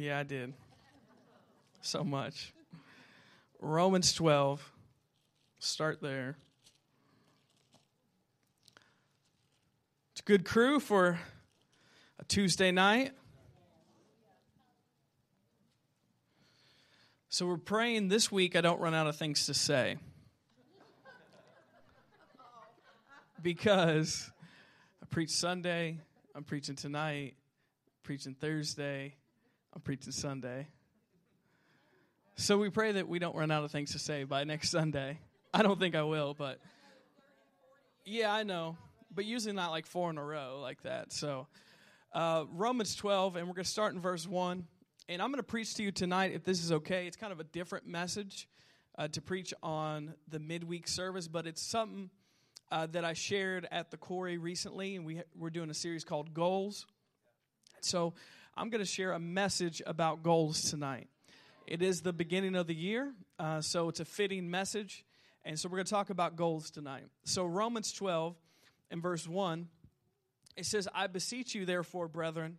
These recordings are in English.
Yeah, I did. So much. Romans 12. Start there. It's a good crew for a Tuesday night. So we're praying this week I don't run out of things to say. Because I preach Sunday, I'm preaching tonight, preaching Thursday, I'm preaching Sunday. So we pray that we don't run out of things to say by next Sunday. I don't think I will, but yeah, I know. But usually not like four in a row like that. So uh, Romans 12, and we're going to start in verse 1. And I'm going to preach to you tonight, if this is okay. It's kind of a different message uh, to preach on the midweek service, but it's something uh, that I shared at the quarry recently, and we, we're doing a series called Goals. So I'm going to share a message about goals tonight. It is the beginning of the year, uh, so it's a fitting message. And so we're going to talk about goals tonight. So, Romans 12 and verse 1, it says, I beseech you, therefore, brethren,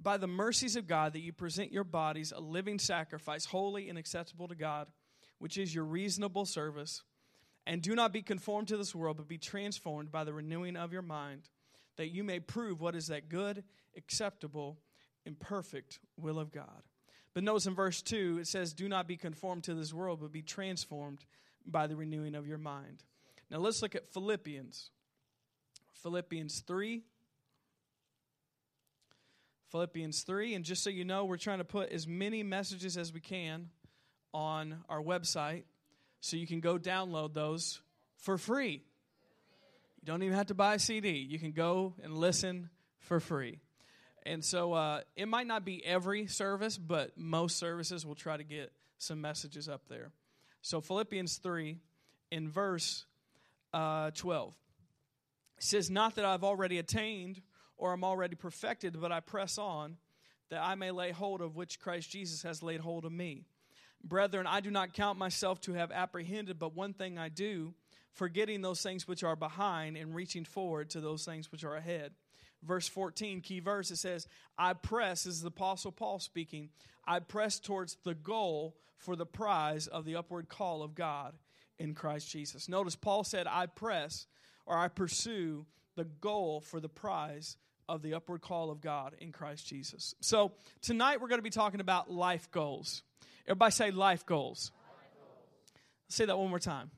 by the mercies of God, that you present your bodies a living sacrifice, holy and acceptable to God, which is your reasonable service. And do not be conformed to this world, but be transformed by the renewing of your mind, that you may prove what is that good, acceptable, and perfect will of God. But notice in verse 2, it says, Do not be conformed to this world, but be transformed by the renewing of your mind. Now let's look at Philippians. Philippians 3. Philippians 3. And just so you know, we're trying to put as many messages as we can on our website so you can go download those for free. You don't even have to buy a CD. You can go and listen for free. And so uh, it might not be every service, but most services will try to get some messages up there. So Philippians 3 in verse uh, 12 says, Not that I've already attained or I'm already perfected, but I press on that I may lay hold of which Christ Jesus has laid hold of me. Brethren, I do not count myself to have apprehended, but one thing I do, forgetting those things which are behind and reaching forward to those things which are ahead. Verse 14, key verse, it says, I press, is the Apostle Paul speaking, I press towards the goal for the prize of the upward call of God in Christ Jesus. Notice Paul said, I press or I pursue the goal for the prize of the upward call of God in Christ Jesus. So tonight we're going to be talking about life goals. Everybody say life goals. Life goals. Say that one more time.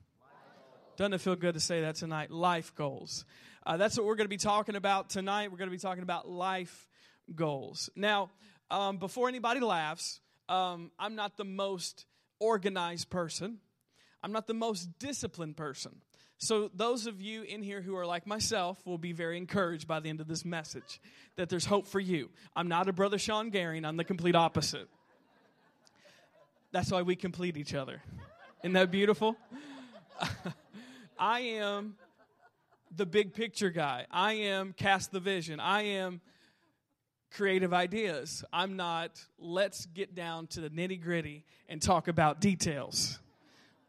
Doesn't it feel good to say that tonight? Life goals. Uh, that's what we're going to be talking about tonight. We're going to be talking about life goals. Now, um, before anybody laughs, um, I'm not the most organized person. I'm not the most disciplined person. So, those of you in here who are like myself will be very encouraged by the end of this message that there's hope for you. I'm not a brother Sean Garing, I'm the complete opposite. That's why we complete each other. Isn't that beautiful? I am the big picture guy, I am cast the vision, I am creative ideas. I'm not, let's get down to the nitty gritty and talk about details,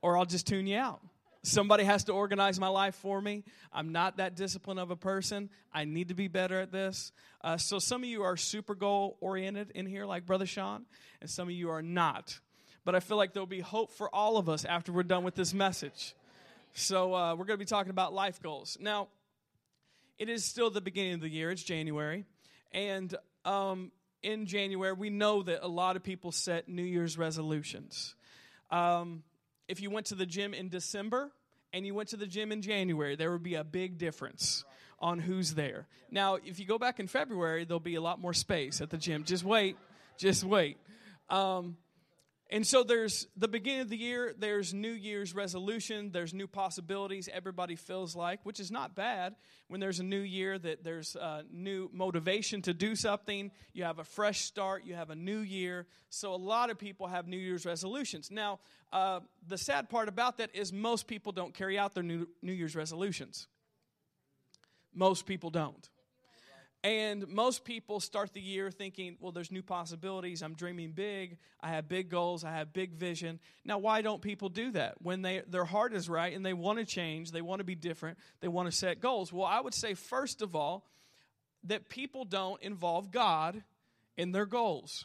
or I'll just tune you out. Somebody has to organize my life for me. I'm not that disciplined of a person. I need to be better at this. Uh, so, some of you are super goal oriented in here, like Brother Sean, and some of you are not. But I feel like there'll be hope for all of us after we're done with this message. So, uh, we're going to be talking about life goals. Now, it is still the beginning of the year, it's January. And um, in January, we know that a lot of people set New Year's resolutions. Um, if you went to the gym in December and you went to the gym in January, there would be a big difference on who's there. Now, if you go back in February, there'll be a lot more space at the gym. Just wait, just wait. Um, and so there's the beginning of the year, there's New Year's resolution, there's new possibilities, everybody feels like, which is not bad when there's a new year, that there's a new motivation to do something, you have a fresh start, you have a new year. So a lot of people have New Year's resolutions. Now, uh, the sad part about that is most people don't carry out their new, new Year's resolutions. Most people don't. And most people start the year thinking, well, there's new possibilities. I'm dreaming big. I have big goals. I have big vision. Now, why don't people do that? When they, their heart is right and they want to change, they want to be different, they want to set goals. Well, I would say, first of all, that people don't involve God in their goals.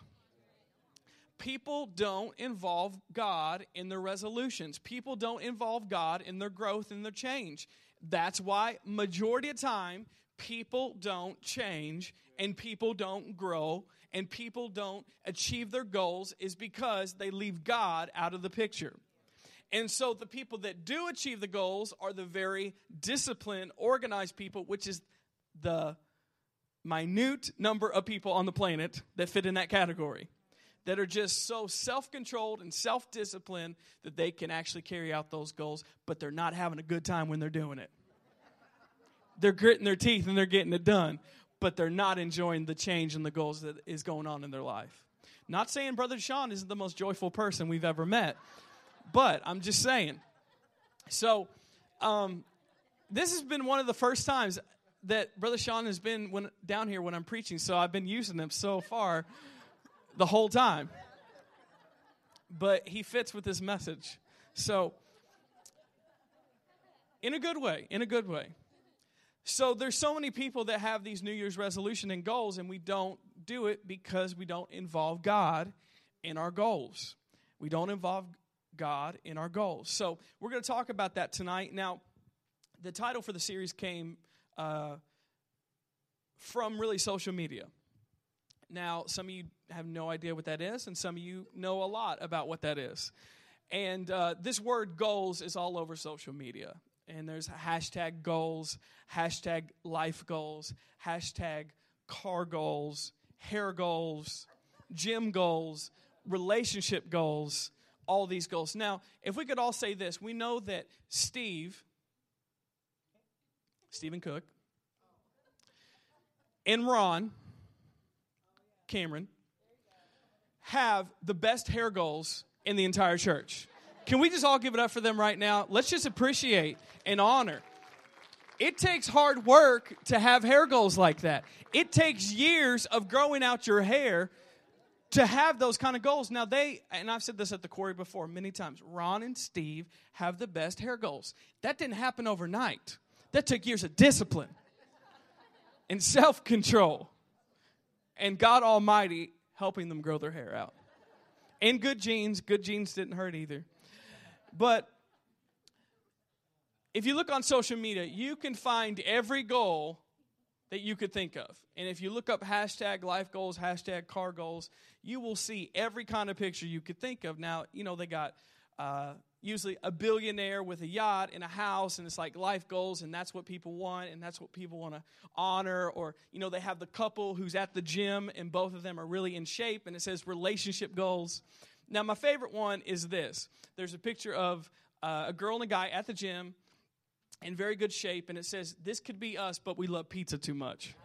people don't involve God in their resolutions. People don't involve God in their growth and their change. That's why majority of time people don't change and people don't grow and people don't achieve their goals is because they leave God out of the picture. And so the people that do achieve the goals are the very disciplined, organized people, which is the minute number of people on the planet that fit in that category that are just so self controlled and self disciplined that they can actually carry out those goals, but they're not having a good time when they're doing it. They're gritting their teeth and they're getting it done, but they're not enjoying the change and the goals that is going on in their life. Not saying Brother Sean isn't the most joyful person we've ever met, but I'm just saying. So, um, this has been one of the first times that Brother Sean has been when, down here when I'm preaching, so I've been using them so far the whole time. But he fits with this message. So, in a good way, in a good way. So there's so many people that have these New Year's resolution and goals, and we don't do it because we don't involve God in our goals. We don't involve God in our goals. So we're going to talk about that tonight. Now, the title for the series came uh, from really social media. Now, some of you have no idea what that is, and some of you know a lot about what that is. And uh, this word goals is all over social media. And there's hashtag goals, hashtag life goals, hashtag car goals, hair goals, gym goals, relationship goals, all these goals. Now, if we could all say this, we know that Steve, Stephen Cook, and Ron, Cameron, have the best hair goals in the entire church. Can we just all give it up for them right now? Let's just appreciate and honor. It takes hard work to have hair goals like that. It takes years of growing out your hair to have those kind of goals. Now, they, and I've said this at the quarry before many times, Ron and Steve have the best hair goals. That didn't happen overnight, that took years of discipline and self control. And God Almighty helping them grow their hair out. And good genes, good genes didn't hurt either. But if you look on social media, you can find every goal that you could think of. And if you look up hashtag life goals, hashtag car goals, you will see every kind of picture you could think of. Now, you know, they got uh, usually a billionaire with a yacht and a house and it's like life goals and that's what people want and that's what people want to honor or you know they have the couple who's at the gym and both of them are really in shape and it says relationship goals now my favorite one is this there's a picture of uh, a girl and a guy at the gym in very good shape and it says this could be us but we love pizza too much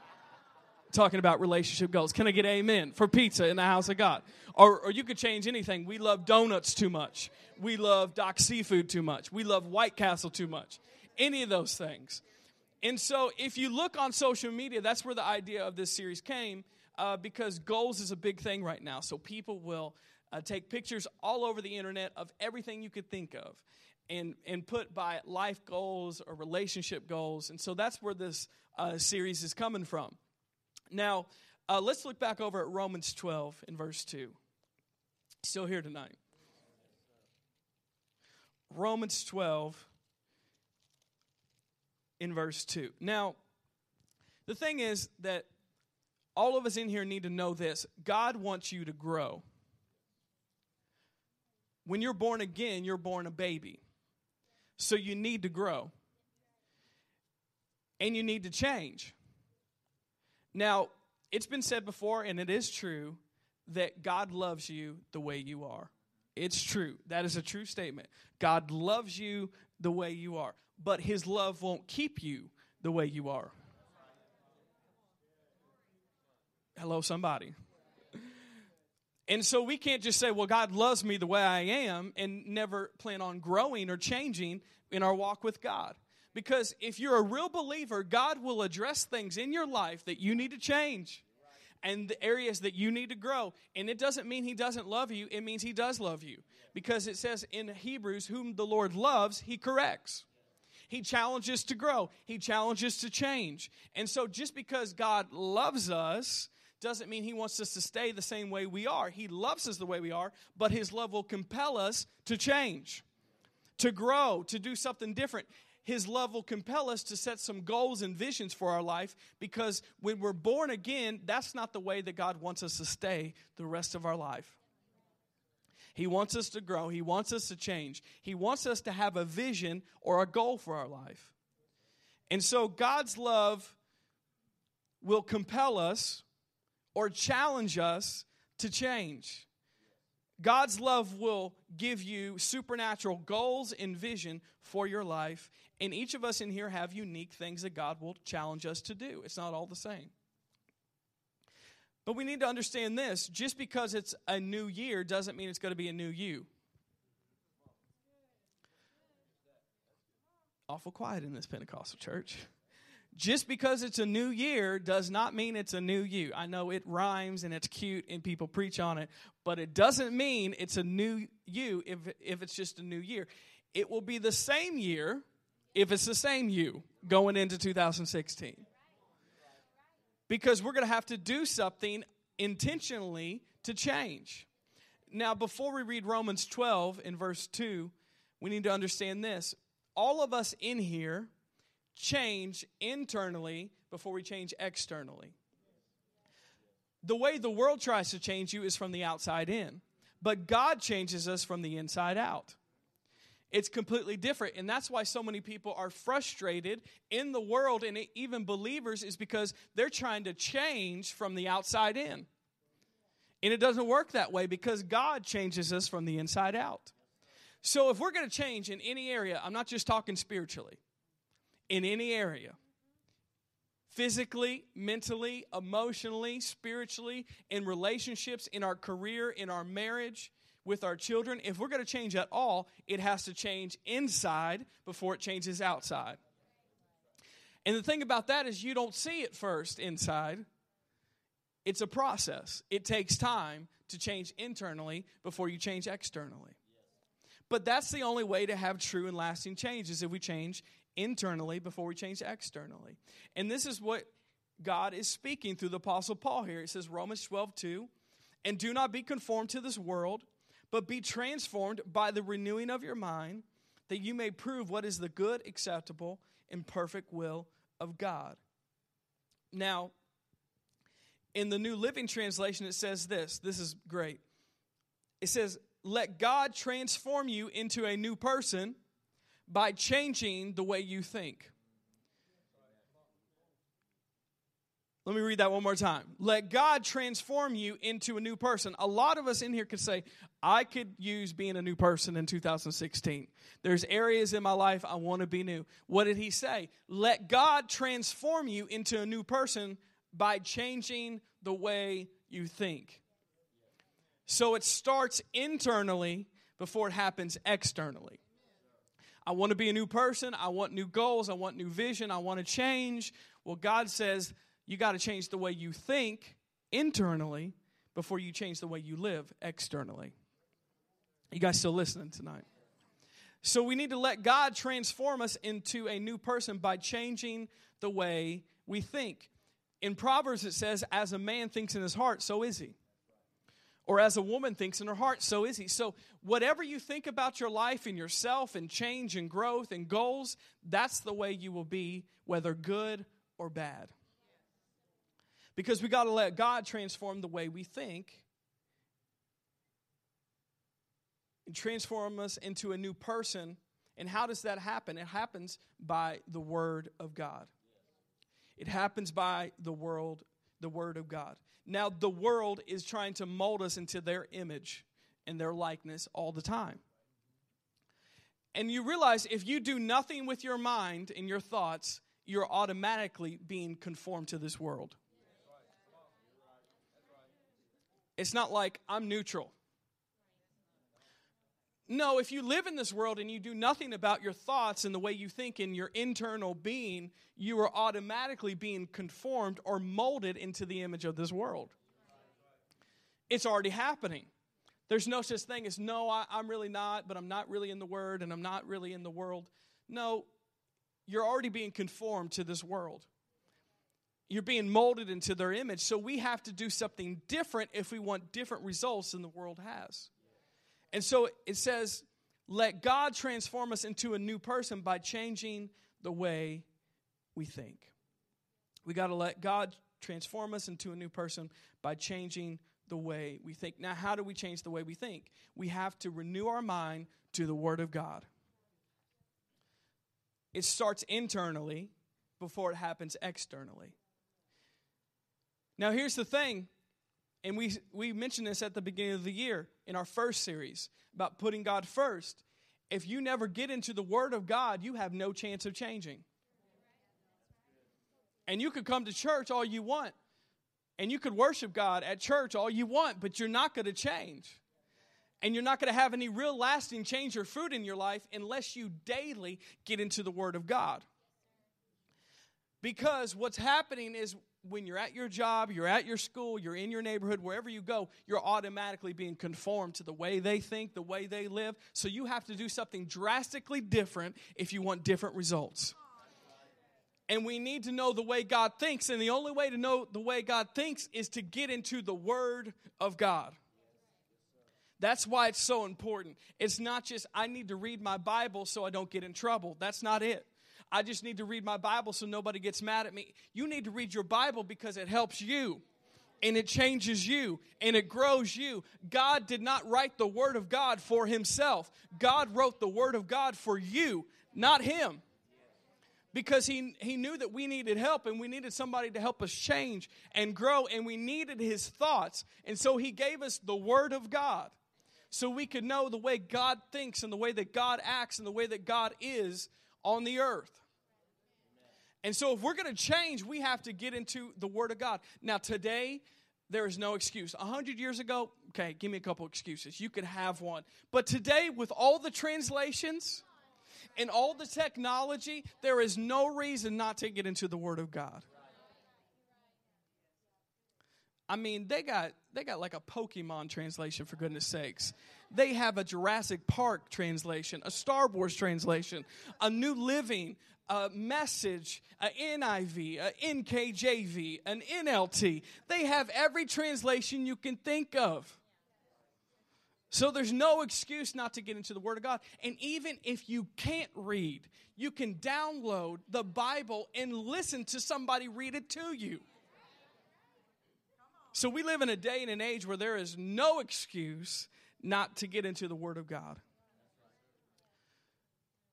talking about relationship goals. Can I get amen for pizza in the house of God? Or, or you could change anything. We love donuts too much. We love Doc Seafood too much. We love White Castle too much. Any of those things. And so if you look on social media, that's where the idea of this series came uh, because goals is a big thing right now. So people will uh, take pictures all over the internet of everything you could think of and, and put by life goals or relationship goals. And so that's where this uh, series is coming from. Now, uh, let's look back over at Romans 12 in verse 2. Still here tonight. Romans 12 in verse 2. Now, the thing is that all of us in here need to know this God wants you to grow. When you're born again, you're born a baby. So you need to grow. And you need to change. Now, it's been said before, and it is true, that God loves you the way you are. It's true. That is a true statement. God loves you the way you are, but His love won't keep you the way you are. Hello, somebody. And so we can't just say, well, God loves me the way I am and never plan on growing or changing in our walk with God. Because if you're a real believer, God will address things in your life that you need to change and the areas that you need to grow. And it doesn't mean He doesn't love you, it means He does love you. Because it says in Hebrews, whom the Lord loves, He corrects. He challenges to grow, He challenges to change. And so just because God loves us, doesn't mean He wants us to stay the same way we are. He loves us the way we are, but His love will compel us to change, to grow, to do something different. His love will compel us to set some goals and visions for our life because when we're born again, that's not the way that God wants us to stay the rest of our life. He wants us to grow. He wants us to change. He wants us to have a vision or a goal for our life. And so God's love will compel us or challenge us to change. God's love will give you supernatural goals and vision for your life. And each of us in here have unique things that God will challenge us to do. It's not all the same. But we need to understand this just because it's a new year doesn't mean it's going to be a new you. Awful quiet in this Pentecostal church. Just because it's a new year does not mean it's a new you. I know it rhymes and it's cute and people preach on it, but it doesn't mean it's a new you if, if it's just a new year. It will be the same year if it's the same you going into 2016 because we're going to have to do something intentionally to change. Now, before we read Romans 12 in verse 2, we need to understand this. All of us in here change internally before we change externally. The way the world tries to change you is from the outside in, but God changes us from the inside out. It's completely different. And that's why so many people are frustrated in the world and even believers is because they're trying to change from the outside in. And it doesn't work that way because God changes us from the inside out. So if we're going to change in any area, I'm not just talking spiritually, in any area, physically, mentally, emotionally, spiritually, in relationships, in our career, in our marriage, with our children, if we're going to change at all, it has to change inside before it changes outside. And the thing about that is, you don't see it first inside. It's a process. It takes time to change internally before you change externally. But that's the only way to have true and lasting change is if we change internally before we change externally. And this is what God is speaking through the Apostle Paul here. It says, Romans 12, 2, and do not be conformed to this world but be transformed by the renewing of your mind, that you may prove what is the good, acceptable, and perfect will of God. Now, in the New Living Translation, it says this. This is great. It says, Let God transform you into a new person by changing the way you think. Let me read that one more time. Let God transform you into a new person. A lot of us in here could say, I could use being a new person in 2016. There's areas in my life I want to be new. What did he say? Let God transform you into a new person by changing the way you think. So it starts internally before it happens externally. I want to be a new person. I want new goals. I want new vision. I want to change. Well, God says, you got to change the way you think internally before you change the way you live externally. You guys still listening tonight? So we need to let God transform us into a new person by changing the way we think. In Proverbs, it says, As a man thinks in his heart, so is he. Or as a woman thinks in her heart, so is he. So, whatever you think about your life and yourself and change and growth and goals, that's the way you will be, whether good or bad because we got to let God transform the way we think and transform us into a new person. And how does that happen? It happens by the word of God. It happens by the world, the word of God. Now the world is trying to mold us into their image and their likeness all the time. And you realize if you do nothing with your mind and your thoughts, you're automatically being conformed to this world. It's not like I'm neutral. No, if you live in this world and you do nothing about your thoughts and the way you think in your internal being, you are automatically being conformed or molded into the image of this world. It's already happening. There's no such thing as, no, I, am really not, but I'm not really in the Word and I'm not really in the world. No, you're already being conformed to this world. You're being molded into their image. So we have to do something different if we want different results than the world has. And so it says, let God transform us into a new person by changing the way we think. We got to let God transform us into a new person by changing the way we think. Now, how do we change the way we think? We have to renew our mind to the Word of God. It starts internally before it happens externally. Now, here's the thing, and we, we mentioned this at the beginning of the year in our first series about putting God first. If you never get into the Word of God, you have no chance of changing. And you could come to church all you want, and you could worship God at church all you want, but you're not going to change. And you're not going to have any real lasting change or fruit in your life unless you daily get into the Word of God. Because what's happening is when you're at your job, you're at your school, you're in your neighborhood, wherever you go, you're automatically being conformed to the way they think, the way they live. So you have to do something drastically different if you want different results. And we need to know the way God thinks. And the only way to know the way God thinks is to get into the Word of God. That's why it's so important. It's not just, I need to read my Bible so I don't get in trouble. That's not it. I just need to read my Bible so nobody gets mad at me. You need to read your Bible because it helps you and it changes you and it grows you. God did not write the Word of God for Himself, God wrote the Word of God for you, not Him. Because he, he knew that we needed help and we needed somebody to help us change and grow, and we needed his thoughts. And so he gave us the Word of God so we could know the way God thinks and the way that God acts and the way that God is on the earth. And so, if we're going to change, we have to get into the Word of God. Now, today, there is no excuse. A hundred years ago, okay, give me a couple excuses. You could have one. But today, with all the translations and all the technology, there is no reason not to get into the Word of God. I mean, they got they got like a Pokemon translation for goodness sakes. They have a Jurassic Park translation, a Star Wars translation, a New Living, a Message, a NIV, a NKJV, an NLT. They have every translation you can think of. So there's no excuse not to get into the Word of God. And even if you can't read, you can download the Bible and listen to somebody read it to you. So we live in a day and an age where there is no excuse not to get into the Word of God.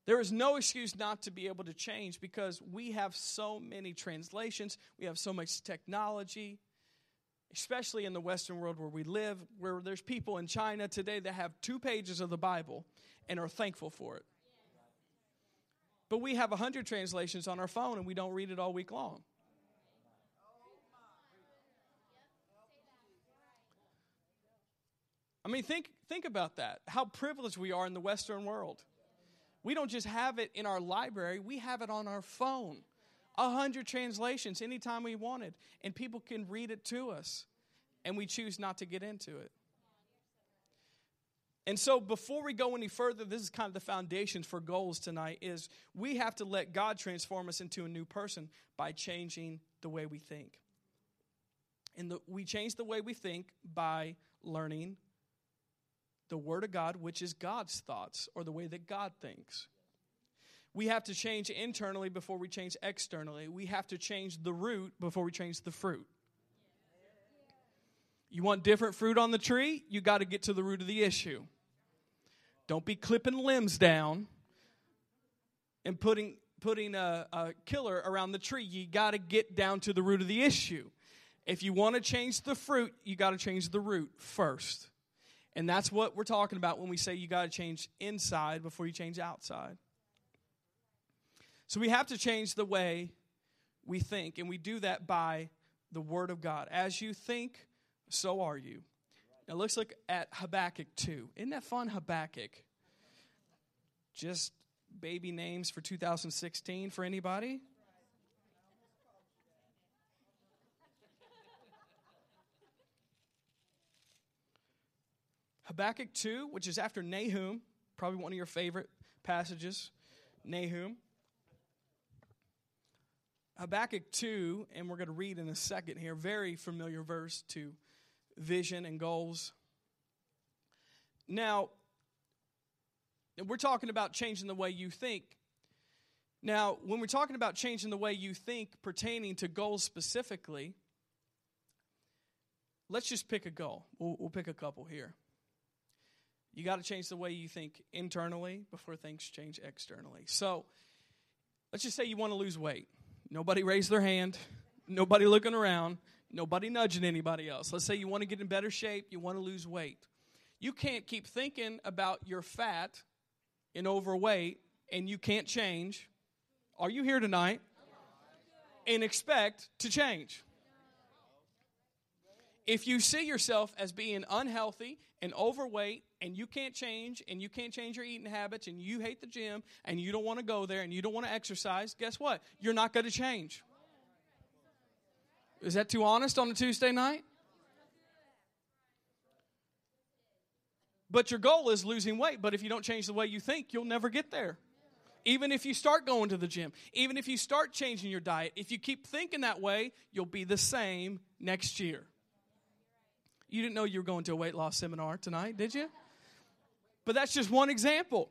There is no excuse not to be able to change because we have so many translations, we have so much technology, especially in the Western world where we live, where there's people in China today that have two pages of the Bible and are thankful for it. But we have a hundred translations on our phone and we don't read it all week long. I mean, think, think about that. How privileged we are in the Western world. We don't just have it in our library, we have it on our phone. A hundred translations anytime we wanted, and people can read it to us, and we choose not to get into it. And so before we go any further, this is kind of the foundation for goals tonight is we have to let God transform us into a new person by changing the way we think. And the, we change the way we think by learning the Word of God, which is God's thoughts or the way that God thinks. We have to change internally before we change externally. We have to change the root before we change the fruit. You want different fruit on the tree? You got to get to the root of the issue. Don't be clipping limbs down and putting putting a, a killer around the tree. You got to get down to the root of the issue. If you want to change the fruit, you got to change the root first. And that's what we're talking about when we say you got to change inside before you change outside. So we have to change the way we think, and we do that by the Word of God. As you think, so are you. Now let's look at Habakkuk 2. Isn't that fun, Habakkuk? Just baby names for 2016 for anybody? Habakkuk 2, which is after Nahum, probably one of your favorite passages, Nahum. Habakkuk 2, and we're going to read in a second here, very familiar verse to vision and goals. Now, we're talking about changing the way you think. Now, when we're talking about changing the way you think pertaining to goals specifically, let's just pick a goal. We'll, we'll pick a couple here. You got to change the way you think internally before things change externally. So, let's just say you want to lose weight. Nobody raised their hand, nobody looking around, nobody nudging anybody else. Let's say you want to get in better shape, you want to lose weight. You can't keep thinking about your fat and overweight and you can't change. Are you here tonight? And expect to change. If you see yourself as being unhealthy and overweight and you can't change and you can't change your eating habits and you hate the gym and you don't want to go there and you don't want to exercise, guess what? You're not going to change. Is that too honest on a Tuesday night? But your goal is losing weight. But if you don't change the way you think, you'll never get there. Even if you start going to the gym, even if you start changing your diet, if you keep thinking that way, you'll be the same next year. You didn't know you were going to a weight loss seminar tonight, did you? But that's just one example.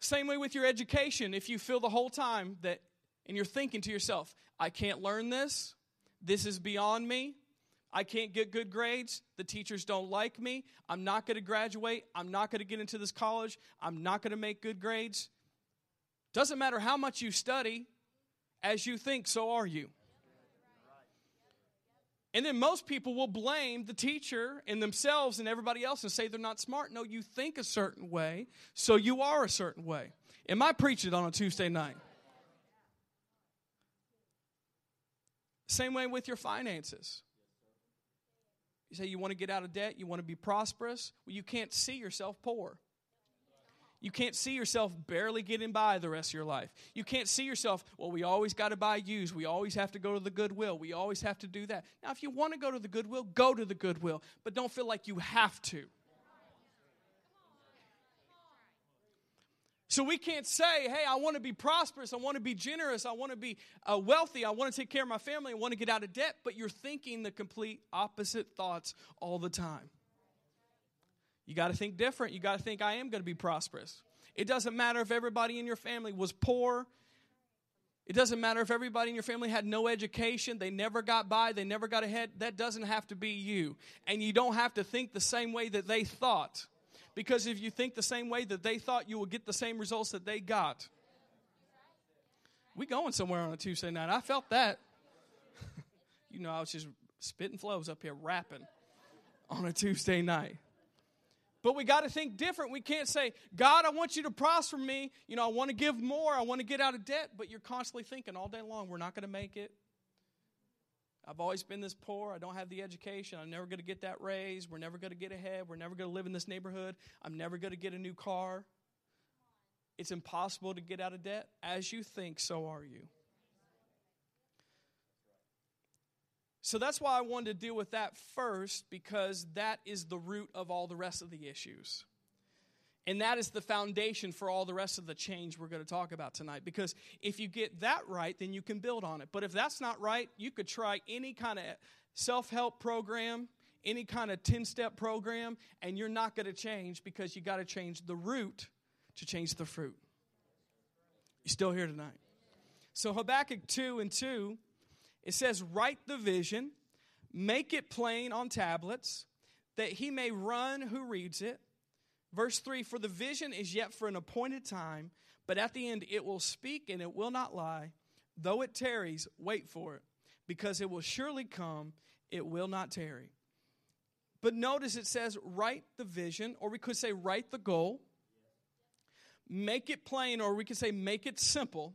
Same way with your education. If you feel the whole time that, and you're thinking to yourself, I can't learn this, this is beyond me, I can't get good grades. The teachers don't like me. I'm not going to graduate. I'm not going to get into this college. I'm not going to make good grades. Doesn't matter how much you study, as you think, so are you. And then most people will blame the teacher and themselves and everybody else and say they're not smart. No, you think a certain way, so you are a certain way. Am I preaching on a Tuesday night? Same way with your finances. You say you want to get out of debt, you want to be prosperous. Well, you can't see yourself poor. You can't see yourself barely getting by the rest of your life. You can't see yourself, well, we always got to buy used. We always have to go to the Goodwill. We always have to do that. Now, if you want to go to the Goodwill, go to the Goodwill, but don't feel like you have to. So we can't say, hey, I want to be prosperous, I want to be generous, I want to be uh, wealthy, I want to take care of my family, I want to get out of debt, but you're thinking the complete opposite thoughts all the time. You got to think different. You got to think, I am going to be prosperous. It doesn't matter if everybody in your family was poor. It doesn't matter if everybody in your family had no education, they never got by, they never got ahead. That doesn't have to be you. And you don't have to think the same way that they thought. Because if you think the same way that they thought, you will get the same results that they got. We going somewhere on a Tuesday night. I felt that. you know, I was just spitting flows up here, rapping on a Tuesday night. But we got to think different. We can't say, God, I want you to prosper me. You know, I want to give more. I want to get out of debt. But you're constantly thinking all day long, we're not going to make it. I've always been this poor. I don't have the education. I'm never going to get that raise. We're never going to get ahead. We're never going to live in this neighborhood. I'm never going to get a new car. It's impossible to get out of debt. As you think, so are you. So that's why I wanted to deal with that first, because that is the root of all the rest of the issues. And that is the foundation for all the rest of the change we're going to talk about tonight. Because if you get that right, then you can build on it. But if that's not right, you could try any kind of self help program, any kind of 10 step program, and you're not going to change because you got to change the root to change the fruit. You're still here tonight? So Habakkuk 2 and 2, it says, Write the vision, make it plain on tablets, that he may run who reads it. Verse 3 For the vision is yet for an appointed time, but at the end it will speak and it will not lie. Though it tarries, wait for it, because it will surely come, it will not tarry. But notice it says, write the vision, or we could say, write the goal. Make it plain, or we could say, make it simple,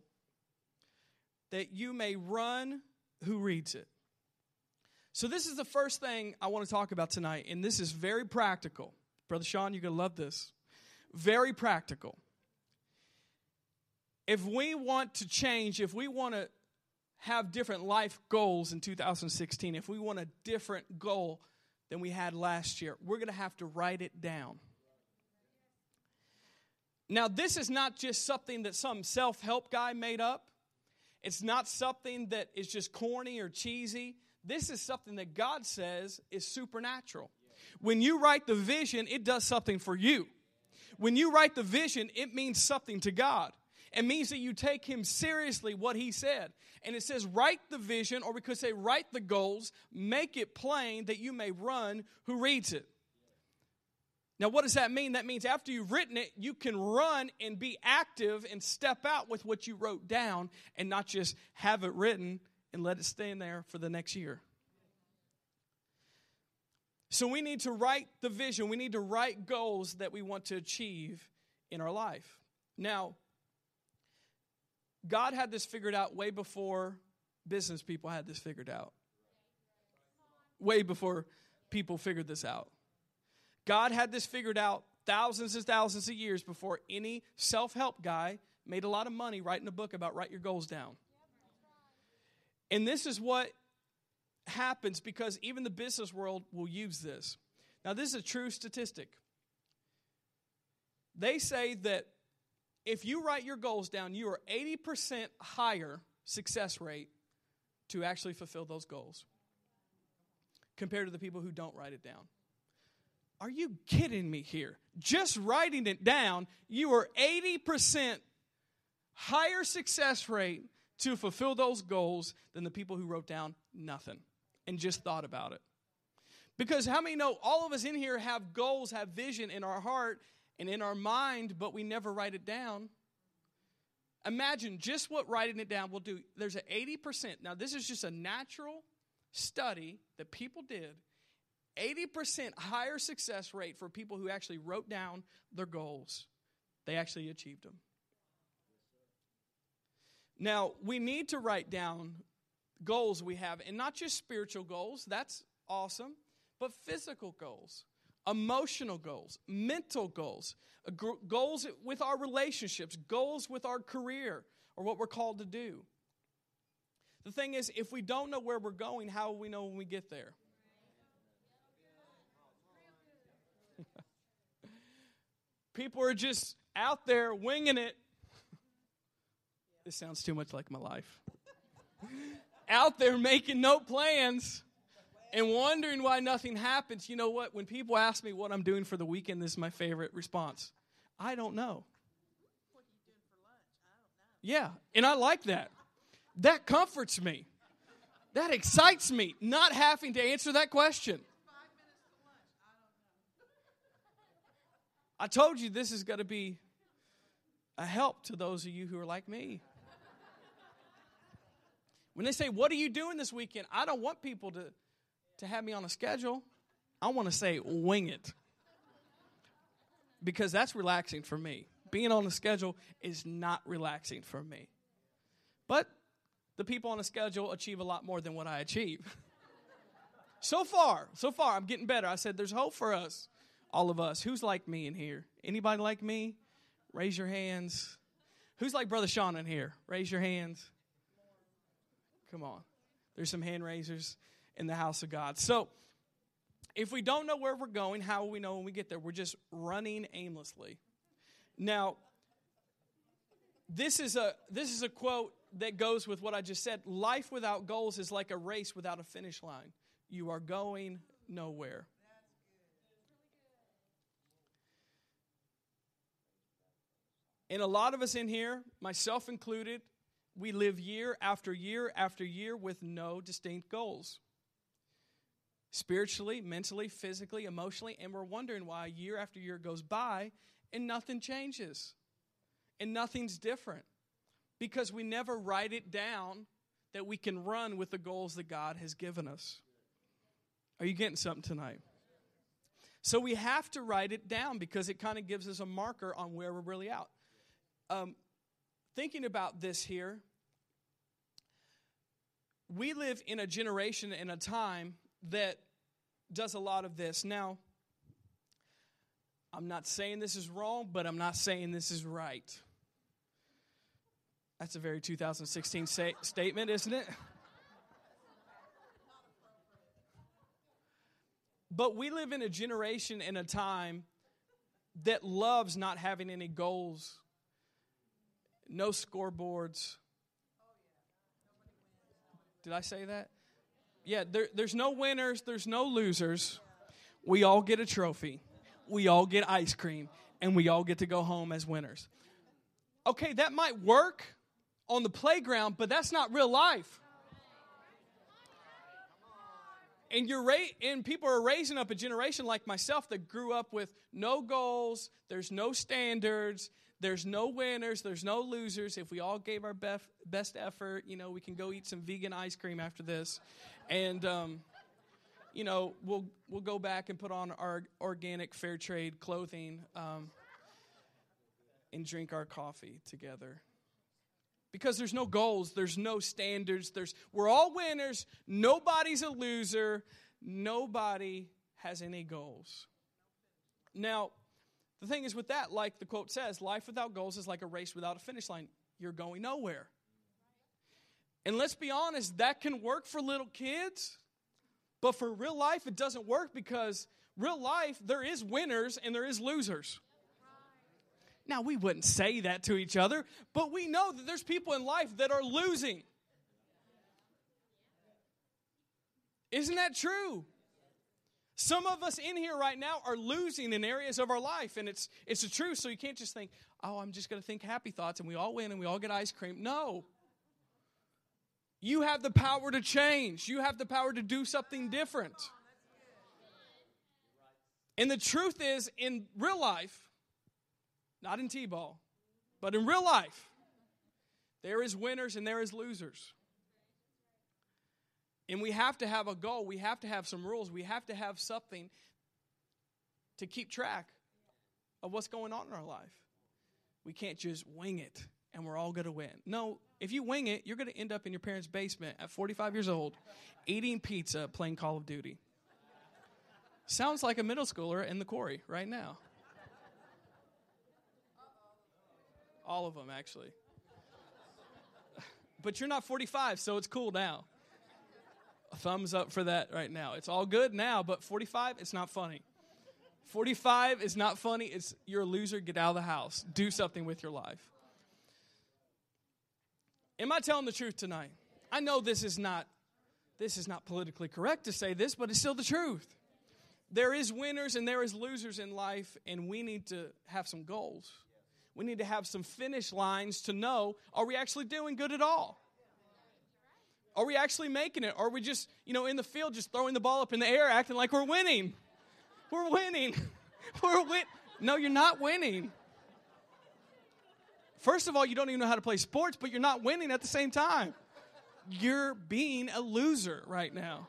that you may run who reads it. So, this is the first thing I want to talk about tonight, and this is very practical. Brother Sean, you're going to love this. Very practical. If we want to change, if we want to have different life goals in 2016, if we want a different goal than we had last year, we're going to have to write it down. Now, this is not just something that some self help guy made up. It's not something that is just corny or cheesy. This is something that God says is supernatural. When you write the vision, it does something for you. When you write the vision, it means something to God. It means that you take Him seriously, what He said. And it says, write the vision, or we could say, write the goals, make it plain that you may run who reads it. Now, what does that mean? That means after you've written it, you can run and be active and step out with what you wrote down and not just have it written and let it stay in there for the next year. So, we need to write the vision, we need to write goals that we want to achieve in our life. Now, God had this figured out way before business people had this figured out. Way before people figured this out. God had this figured out thousands and thousands of years before any self help guy made a lot of money writing a book about write your goals down. And this is what happens because even the business world will use this. Now, this is a true statistic. They say that if you write your goals down, you are 80% higher success rate to actually fulfill those goals compared to the people who don't write it down. Are you kidding me here? Just writing it down, you are 80% higher success rate to fulfill those goals than the people who wrote down nothing and just thought about it. Because how many know all of us in here have goals, have vision in our heart and in our mind, but we never write it down? Imagine just what writing it down will do. There's an 80%. Now, this is just a natural study that people did 80% higher success rate for people who actually wrote down their goals. They actually achieved them. Now, we need to write down goals we have, and not just spiritual goals, that's awesome, but physical goals, emotional goals, mental goals, goals with our relationships, goals with our career, or what we're called to do. The thing is, if we don't know where we're going, how will we know when we get there? People are just out there winging it. This sounds too much like my life. out there making no plans and wondering why nothing happens. You know what? When people ask me what I'm doing for the weekend, this is my favorite response. I don't know. Yeah, and I like that. That comforts me. That excites me, not having to answer that question. I told you this is going to be a help to those of you who are like me. When they say, What are you doing this weekend? I don't want people to, to have me on a schedule. I want to say, Wing it. Because that's relaxing for me. Being on a schedule is not relaxing for me. But the people on a schedule achieve a lot more than what I achieve. so far, so far, I'm getting better. I said, There's hope for us all of us. Who's like me in here? Anybody like me? Raise your hands. Who's like Brother Sean in here? Raise your hands. Come on. There's some hand raisers in the house of God. So, if we don't know where we're going, how will we know when we get there? We're just running aimlessly. Now, this is a this is a quote that goes with what I just said. Life without goals is like a race without a finish line. You are going nowhere. And a lot of us in here, myself included, we live year after year after year with no distinct goals. Spiritually, mentally, physically, emotionally, and we're wondering why year after year goes by and nothing changes and nothing's different because we never write it down that we can run with the goals that God has given us. Are you getting something tonight? So we have to write it down because it kind of gives us a marker on where we're really out um, thinking about this here, we live in a generation and a time that does a lot of this. Now, I'm not saying this is wrong, but I'm not saying this is right. That's a very 2016 say, statement, isn't it? But we live in a generation and a time that loves not having any goals no scoreboards, Did I say that? Yeah, there, there's no winners, there's no losers. We all get a trophy, we all get ice cream, and we all get to go home as winners. Okay, that might work on the playground, but that's not real life. And you're ra- and people are raising up a generation like myself that grew up with no goals, there's no standards, there's no winners, there's no losers. If we all gave our best, best effort, you know, we can go eat some vegan ice cream after this. And, um, you know, we'll, we'll go back and put on our organic fair trade clothing um, and drink our coffee together. Because there's no goals, there's no standards, there's, we're all winners, nobody's a loser, nobody has any goals. Now, the thing is with that, like the quote says, life without goals is like a race without a finish line. You're going nowhere. And let's be honest, that can work for little kids, but for real life, it doesn't work because real life, there is winners and there is losers. Now, we wouldn't say that to each other, but we know that there's people in life that are losing. Isn't that true? Some of us in here right now are losing in areas of our life, and it's it's the truth. So you can't just think, "Oh, I'm just going to think happy thoughts, and we all win, and we all get ice cream." No. You have the power to change. You have the power to do something different. And the truth is, in real life, not in T-ball, but in real life, there is winners and there is losers. And we have to have a goal. We have to have some rules. We have to have something to keep track of what's going on in our life. We can't just wing it and we're all going to win. No, if you wing it, you're going to end up in your parents' basement at 45 years old eating pizza, playing Call of Duty. Sounds like a middle schooler in the quarry right now. All of them, actually. But you're not 45, so it's cool now thumbs up for that right now. It's all good now, but 45, it's not funny. 45 is not funny. It's you're a loser. Get out of the house. Do something with your life. Am I telling the truth tonight? I know this is not this is not politically correct to say this, but it's still the truth. There is winners and there is losers in life, and we need to have some goals. We need to have some finish lines to know are we actually doing good at all? Are we actually making it? Or are we just, you know, in the field just throwing the ball up in the air acting like we're winning? We're winning. we're win. No, you're not winning. First of all, you don't even know how to play sports, but you're not winning at the same time. You're being a loser right now.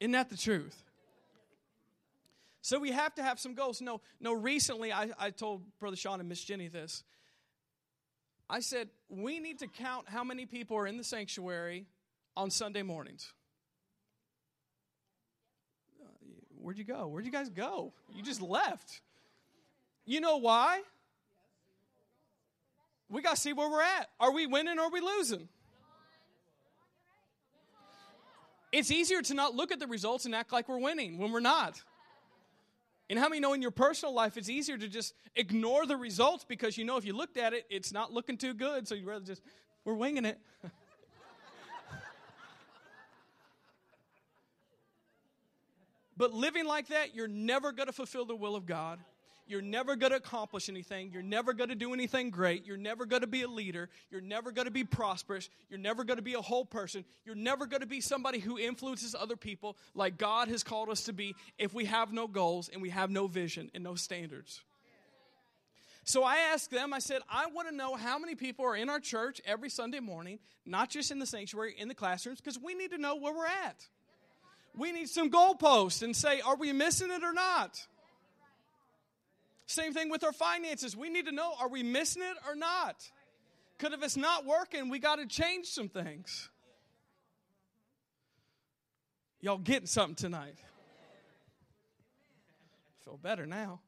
Isn't that the truth? So we have to have some goals. No, no. Recently, I, I told Brother Sean and Miss Jenny this. I said, we need to count how many people are in the sanctuary on Sunday mornings. Where'd you go? Where'd you guys go? You just left. You know why? We got to see where we're at. Are we winning or are we losing? It's easier to not look at the results and act like we're winning when we're not. And how many know in your personal life it's easier to just ignore the results because you know if you looked at it, it's not looking too good, so you'd rather just, we're winging it. but living like that, you're never going to fulfill the will of God. You're never going to accomplish anything. You're never going to do anything great. You're never going to be a leader. You're never going to be prosperous. You're never going to be a whole person. You're never going to be somebody who influences other people like God has called us to be if we have no goals and we have no vision and no standards. So I asked them, I said, I want to know how many people are in our church every Sunday morning, not just in the sanctuary, in the classrooms, because we need to know where we're at. We need some goalposts and say, are we missing it or not? Same thing with our finances. We need to know are we missing it or not? Because if it's not working, we got to change some things. Y'all getting something tonight? Feel better now.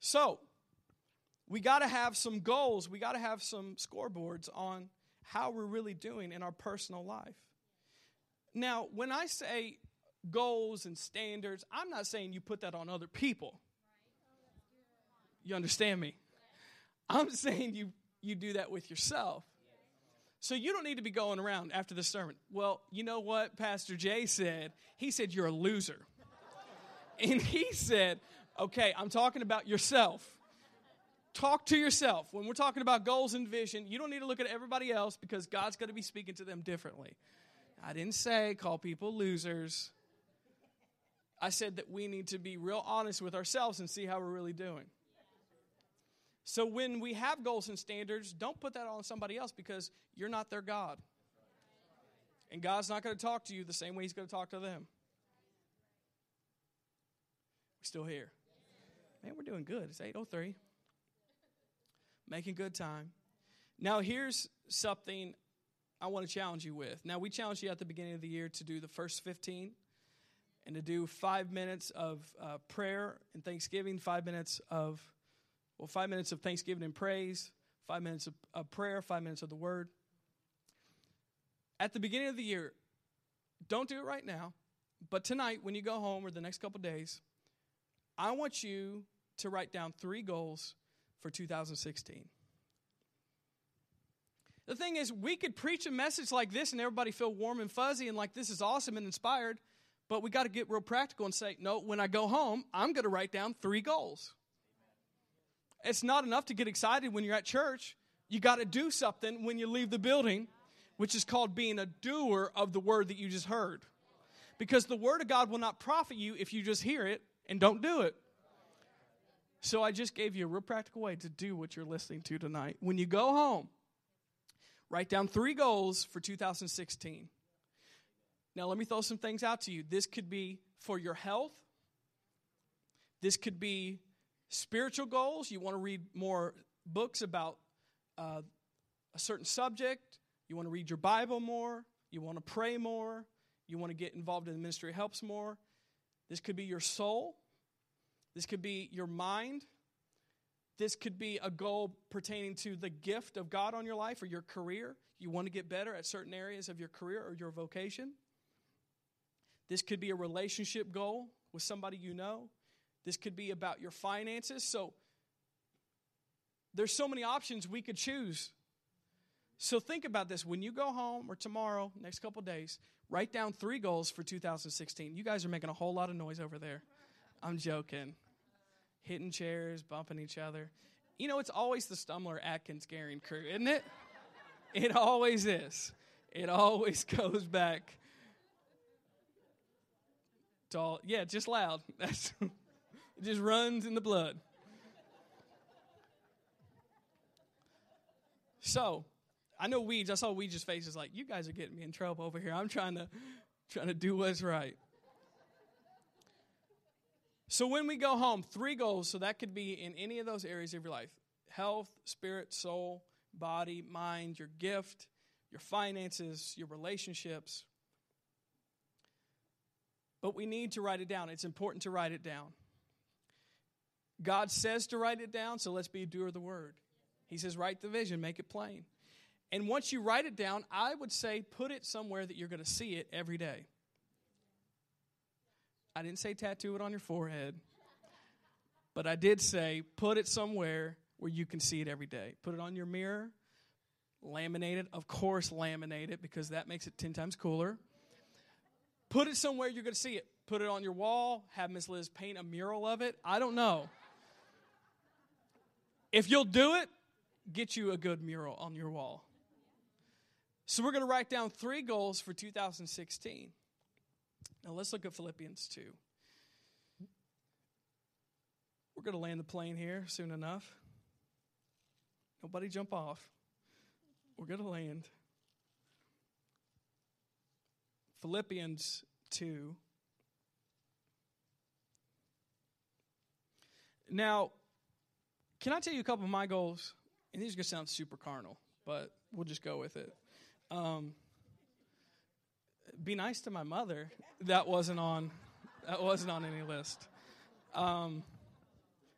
So, we got to have some goals. We got to have some scoreboards on how we're really doing in our personal life. Now, when I say goals and standards, I'm not saying you put that on other people. You understand me? I'm saying you you do that with yourself. So you don't need to be going around after the sermon. Well, you know what Pastor Jay said? He said, You're a loser. and he said, Okay, I'm talking about yourself. Talk to yourself. When we're talking about goals and vision, you don't need to look at everybody else because God's going to be speaking to them differently. I didn't say call people losers. I said that we need to be real honest with ourselves and see how we're really doing. So when we have goals and standards, don't put that on somebody else because you're not their God. And God's not going to talk to you the same way He's going to talk to them. We're still here. Man, we're doing good. It's 803. Making good time. Now, here's something I want to challenge you with. Now, we challenged you at the beginning of the year to do the first 15 and to do five minutes of uh, prayer and thanksgiving, five minutes of, well, five minutes of thanksgiving and praise, five minutes of, of prayer, five minutes of the word. At the beginning of the year, don't do it right now, but tonight when you go home or the next couple days, I want you to write down three goals for 2016. The thing is, we could preach a message like this and everybody feel warm and fuzzy and like this is awesome and inspired, but we got to get real practical and say, no, when I go home, I'm going to write down three goals. It's not enough to get excited when you're at church. You got to do something when you leave the building, which is called being a doer of the word that you just heard. Because the word of God will not profit you if you just hear it and don't do it. So I just gave you a real practical way to do what you're listening to tonight. When you go home, write down three goals for 2016. Now, let me throw some things out to you. This could be for your health, this could be spiritual goals. You want to read more books about uh, a certain subject, you want to read your Bible more, you want to pray more, you want to get involved in the ministry helps more. This could be your soul, this could be your mind. This could be a goal pertaining to the gift of God on your life or your career. You want to get better at certain areas of your career or your vocation. This could be a relationship goal with somebody you know. This could be about your finances. So there's so many options we could choose. So think about this when you go home or tomorrow, next couple days, write down three goals for 2016. You guys are making a whole lot of noise over there. I'm joking. Hitting chairs, bumping each other. You know, it's always the Stumbler Atkins Garing crew, isn't it? It always is. It always goes back all, yeah, just loud. That's it just runs in the blood. So, I know Weeds. I saw Weeds' is like, you guys are getting me in trouble over here. I'm trying to trying to do what's right. So when we go home, three goals. So that could be in any of those areas of your life: health, spirit, soul, body, mind, your gift, your finances, your relationships, but we need to write it down. It's important to write it down. God says to write it down, so let's be a doer of the word. He says, write the vision, make it plain. And once you write it down, I would say put it somewhere that you're going to see it every day. I didn't say tattoo it on your forehead, but I did say put it somewhere where you can see it every day. Put it on your mirror, laminate it. Of course, laminate it because that makes it 10 times cooler. Put it somewhere you're going to see it. Put it on your wall. Have Miss Liz paint a mural of it. I don't know. If you'll do it, get you a good mural on your wall. So we're going to write down three goals for 2016. Now let's look at Philippians 2. We're going to land the plane here soon enough. Nobody jump off. We're going to land. Philippians 2. Now, can I tell you a couple of my goals? And these are going to sound super carnal, but we'll just go with it. Um, be nice to my mother. That wasn't on. That wasn't on any list. Um,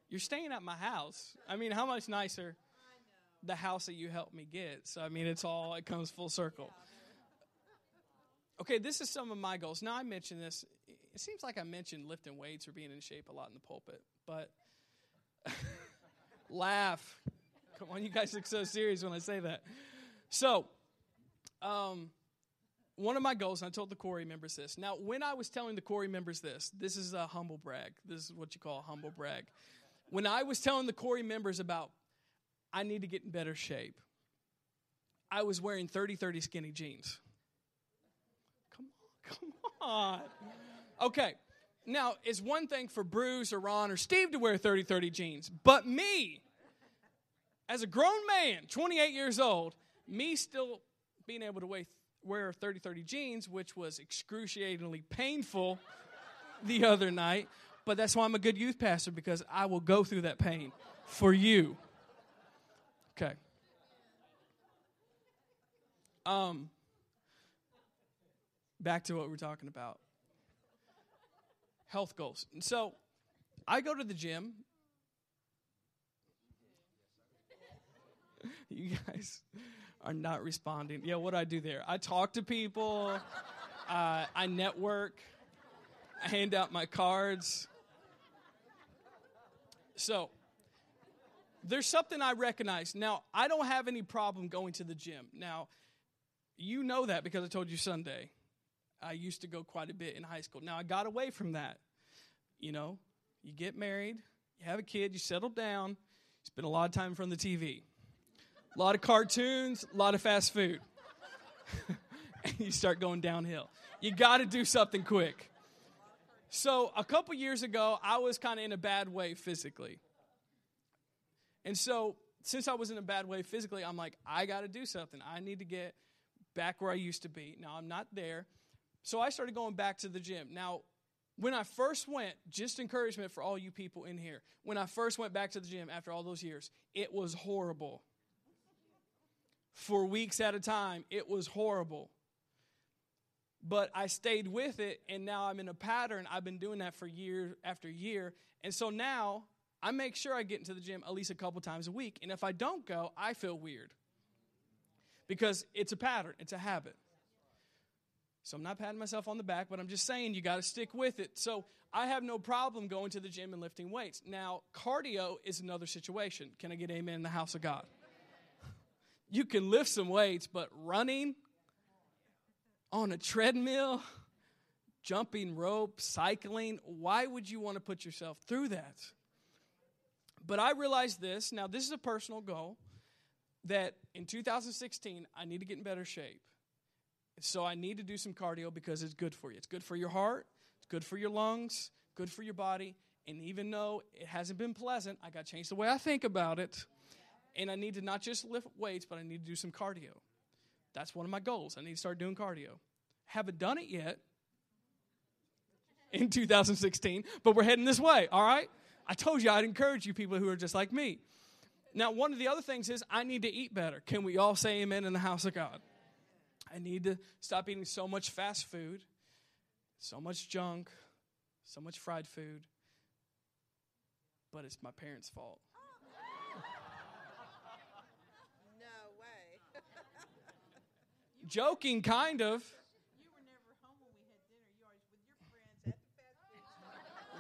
you're staying at my house. I mean, how much nicer the house that you helped me get? So I mean, it's all it comes full circle. Okay, this is some of my goals. Now, I mentioned this. It seems like I mentioned lifting weights or being in shape a lot in the pulpit, but laugh. Come on, you guys look so serious when I say that. So, um, one of my goals, and I told the Corey members this. Now, when I was telling the Corey members this, this is a humble brag. This is what you call a humble brag. When I was telling the Corey members about, I need to get in better shape, I was wearing 30 30 skinny jeans. Come on, come on. Okay, now it's one thing for Bruce or Ron or Steve to wear 30 30 jeans, but me, as a grown man, 28 years old, me still being able to wear 30 30 jeans, which was excruciatingly painful the other night. But that's why I'm a good youth pastor because I will go through that pain for you. Okay. Um, back to what we're talking about health goals. And so I go to the gym. You guys are not responding. Yeah, what do I do there? I talk to people, uh, I network, I hand out my cards. So, there's something I recognize. Now, I don't have any problem going to the gym. Now, you know that because I told you Sunday. I used to go quite a bit in high school. Now, I got away from that. You know, you get married, you have a kid, you settle down, you spend a lot of time of the TV. A lot of cartoons, a lot of fast food. and you start going downhill. You got to do something quick. So, a couple years ago, I was kind of in a bad way physically. And so, since I was in a bad way physically, I'm like, I got to do something. I need to get back where I used to be. Now, I'm not there. So, I started going back to the gym. Now, when I first went, just encouragement for all you people in here. When I first went back to the gym after all those years, it was horrible for weeks at a time. It was horrible. But I stayed with it, and now I'm in a pattern. I've been doing that for year after year. And so now I make sure I get into the gym at least a couple times a week. And if I don't go, I feel weird because it's a pattern, it's a habit. So I'm not patting myself on the back, but I'm just saying you got to stick with it. So I have no problem going to the gym and lifting weights. Now, cardio is another situation. Can I get amen in the house of God? You can lift some weights, but running on a treadmill, jumping rope, cycling, why would you want to put yourself through that? But I realized this. Now, this is a personal goal that in 2016, I need to get in better shape. So I need to do some cardio because it's good for you. It's good for your heart, it's good for your lungs, good for your body. And even though it hasn't been pleasant, I got to change the way I think about it. And I need to not just lift weights, but I need to do some cardio. That's one of my goals. I need to start doing cardio. Haven't done it yet in 2016, but we're heading this way, all right? I told you I'd encourage you people who are just like me. Now, one of the other things is I need to eat better. Can we all say amen in the house of God? I need to stop eating so much fast food, so much junk, so much fried food. But it's my parents' fault. No way. Joking, kind of.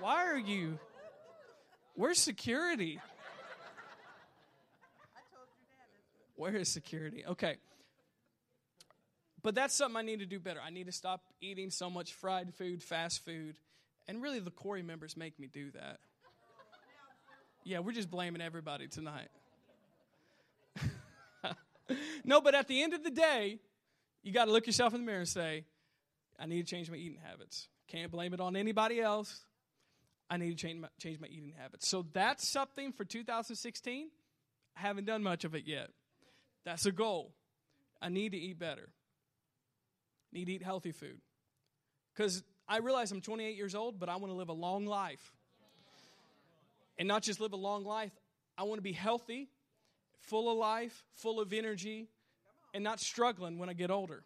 Why are you? Where's security? Where is security? Okay. But that's something I need to do better. I need to stop eating so much fried food, fast food. And really, the Corey members make me do that. Yeah, we're just blaming everybody tonight. no, but at the end of the day, you got to look yourself in the mirror and say, I need to change my eating habits. Can't blame it on anybody else. I need to change my, change my eating habits. So that's something for 2016. I haven't done much of it yet. That's a goal. I need to eat better. Need to eat healthy food. Because I realize I'm 28 years old, but I want to live a long life. And not just live a long life, I want to be healthy, full of life, full of energy, and not struggling when I get older.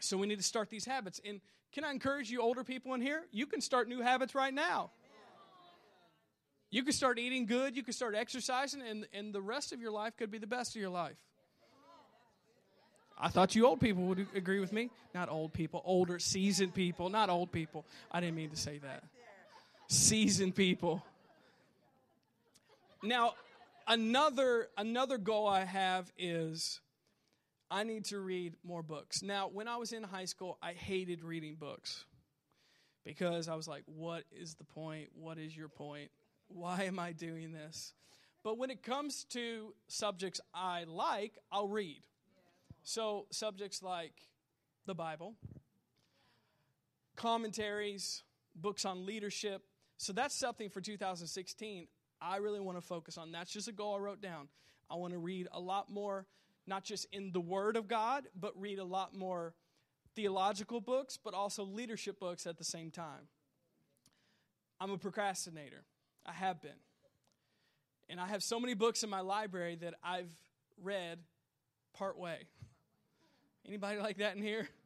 So we need to start these habits. And can I encourage you, older people in here? You can start new habits right now. You can start eating good, you can start exercising, and, and the rest of your life could be the best of your life. I thought you old people would agree with me. Not old people, older, seasoned people, not old people. I didn't mean to say that. Seasoned people. Now, another another goal I have is I need to read more books. Now, when I was in high school, I hated reading books because I was like, what is the point? What is your point? Why am I doing this? But when it comes to subjects I like, I'll read. So, subjects like the Bible, commentaries, books on leadership. So, that's something for 2016 I really want to focus on. That's just a goal I wrote down. I want to read a lot more, not just in the Word of God, but read a lot more theological books, but also leadership books at the same time. I'm a procrastinator. I have been. And I have so many books in my library that I've read part way. Anybody like that in here?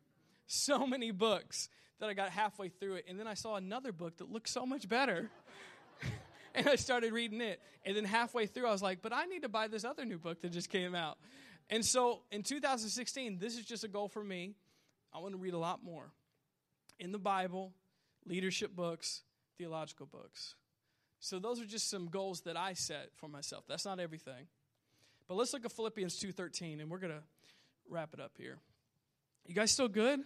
So many books that I got halfway through it, and then I saw another book that looked so much better. and I started reading it. And then halfway through, I was like, but I need to buy this other new book that just came out. And so in 2016, this is just a goal for me. I want to read a lot more in the Bible, leadership books, theological books. So those are just some goals that I set for myself. That's not everything. But let's look at Philippians 2:13 and we're going to wrap it up here. You guys still good?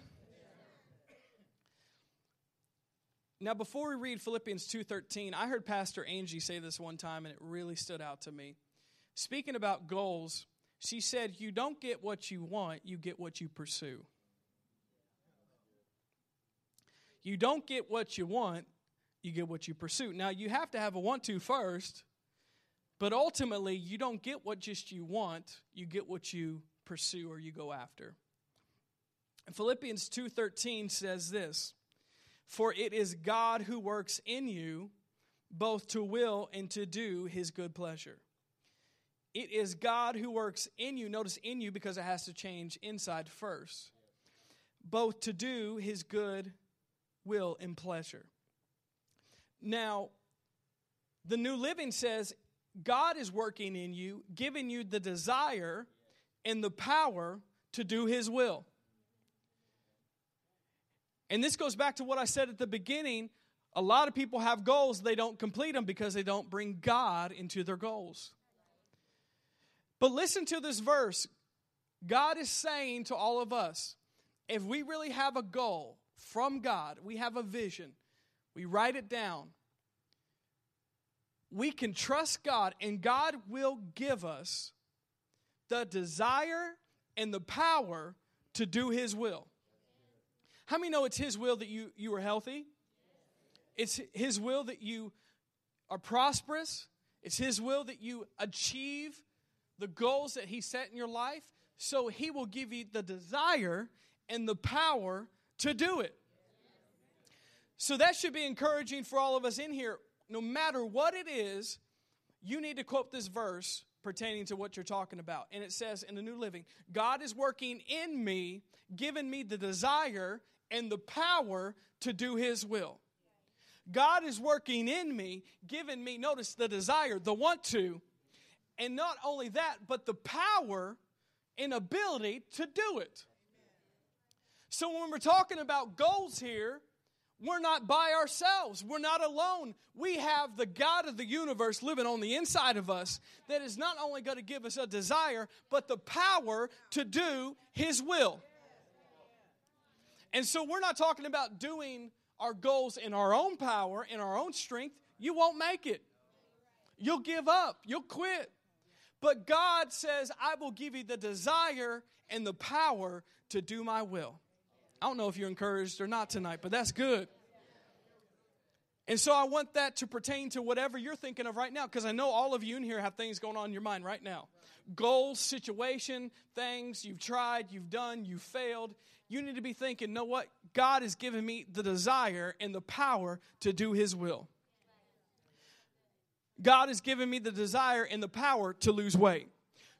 Now before we read Philippians 2:13, I heard Pastor Angie say this one time and it really stood out to me. Speaking about goals, she said, "You don't get what you want, you get what you pursue." You don't get what you want, you get what you pursue. Now, you have to have a want to first, but ultimately, you don't get what just you want, you get what you pursue or you go after. Philippians 2:13 says this, "For it is God who works in you both to will and to do his good pleasure." It is God who works in you. Notice in you because it has to change inside first. Both to do his good will and pleasure. Now, the New Living says God is working in you, giving you the desire and the power to do His will. And this goes back to what I said at the beginning. A lot of people have goals, they don't complete them because they don't bring God into their goals. But listen to this verse. God is saying to all of us if we really have a goal from God, we have a vision, we write it down. We can trust God, and God will give us the desire and the power to do His will. How many know it's His will that you, you are healthy? It's His will that you are prosperous. It's His will that you achieve the goals that He set in your life. So He will give you the desire and the power to do it. So that should be encouraging for all of us in here. No matter what it is, you need to quote this verse pertaining to what you're talking about. And it says in the New Living God is working in me, giving me the desire and the power to do His will. God is working in me, giving me, notice the desire, the want to, and not only that, but the power and ability to do it. So when we're talking about goals here, we're not by ourselves. We're not alone. We have the God of the universe living on the inside of us that is not only going to give us a desire, but the power to do His will. And so we're not talking about doing our goals in our own power, in our own strength. You won't make it. You'll give up, you'll quit. But God says, I will give you the desire and the power to do my will. I don't know if you're encouraged or not tonight, but that's good. And so I want that to pertain to whatever you're thinking of right now, because I know all of you in here have things going on in your mind right now goals, situation, things you've tried, you've done, you've failed. You need to be thinking, know what? God has given me the desire and the power to do His will. God has given me the desire and the power to lose weight.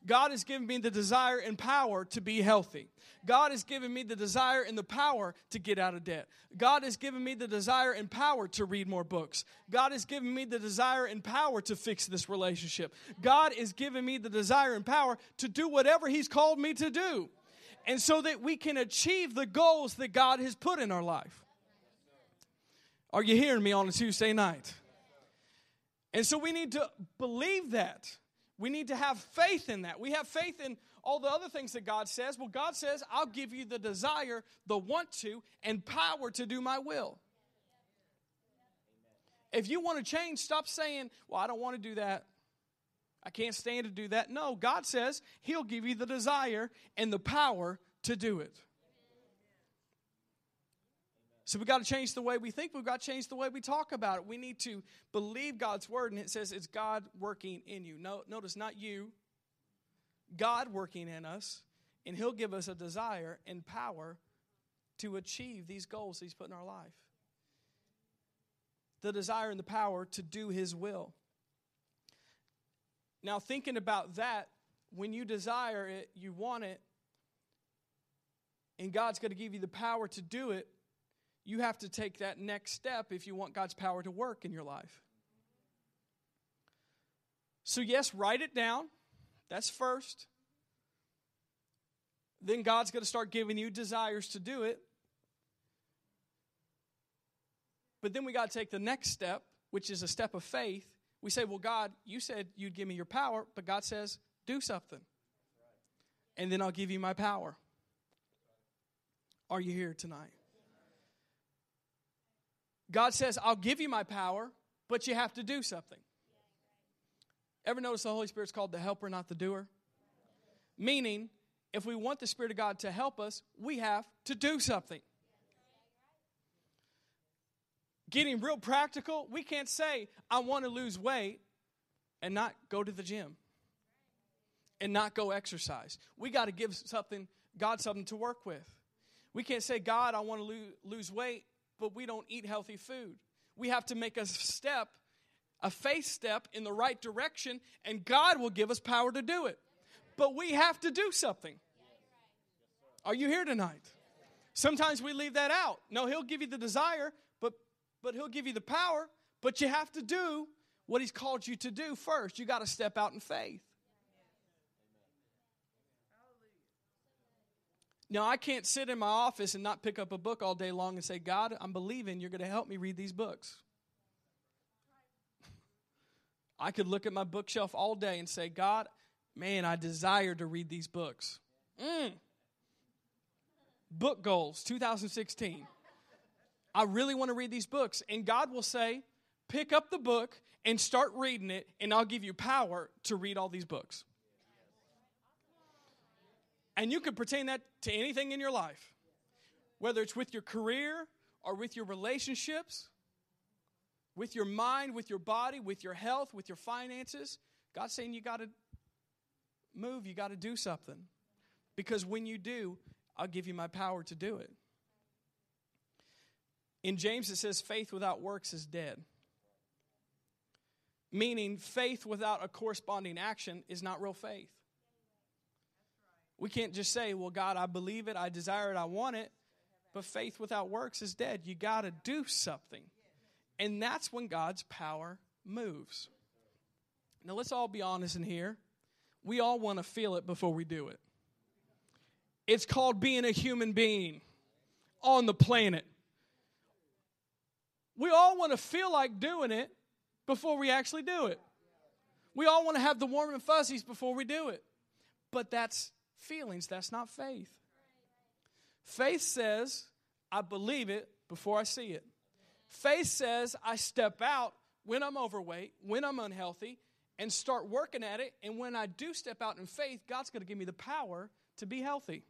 God has given me the desire and power to be healthy. God has given me the desire and the power to get out of debt. God has given me the desire and power to read more books. God has given me the desire and power to fix this relationship. God is giving me the desire and power to do whatever He's called me to do. And so that we can achieve the goals that God has put in our life. Are you hearing me on a Tuesday night? And so we need to believe that. We need to have faith in that. We have faith in all the other things that God says. Well, God says, I'll give you the desire, the want to, and power to do my will. If you want to change, stop saying, Well, I don't want to do that. I can't stand to do that. No, God says He'll give you the desire and the power to do it. So we've got to change the way we think. We've got to change the way we talk about it. We need to believe God's word, and it says it's God working in you. No, notice not you, God working in us, and He'll give us a desire and power to achieve these goals He's put in our life. The desire and the power to do His will. Now, thinking about that, when you desire it, you want it, and God's going to give you the power to do it, you have to take that next step if you want God's power to work in your life. So, yes, write it down. That's first. Then God's going to start giving you desires to do it. But then we got to take the next step, which is a step of faith. We say, Well, God, you said you'd give me your power, but God says, Do something. And then I'll give you my power. Are you here tonight? God says, I'll give you my power, but you have to do something. Ever notice the Holy Spirit's called the helper, not the doer? Meaning, if we want the Spirit of God to help us, we have to do something. Getting real practical, we can't say, I want to lose weight and not go to the gym and not go exercise. We got to give something, God something to work with. We can't say, God, I want to lose weight but we don't eat healthy food. We have to make a step, a faith step in the right direction, and God will give us power to do it. But we have to do something. Are you here tonight? Sometimes we leave that out. No, He'll give you the desire, but, He'll give you the power, but you have to do what He's called you to do first. You got to step out in faith. Now, I can't sit in my office and not pick up a book all day long and say, God, I'm believing you're going to help me read these books. I could look at my bookshelf all day and say, God, man, I desire to read these books. Mm. Book goals 2016. I really want to read these books. And God will say, pick up the book and start reading it, and I'll give you power to read all these books. And you can pertain that to anything in your life, whether it's with your career or with your relationships, with your mind, with your body, with your health, with your finances. God's saying you got to move, you got to do something. Because when you do, I'll give you my power to do it. In James, it says, faith without works is dead. Meaning, faith without a corresponding action is not real faith. We can't just say, well, God, I believe it, I desire it, I want it. But faith without works is dead. You got to do something. And that's when God's power moves. Now, let's all be honest in here. We all want to feel it before we do it. It's called being a human being on the planet. We all want to feel like doing it before we actually do it. We all want to have the warm and fuzzies before we do it. But that's feelings. That's not faith. Faith says, I believe it before I see it. Faith says, I step out when I'm overweight, when I'm unhealthy, and start working at it. And when I do step out in faith, God's going to give me the power to be healthy.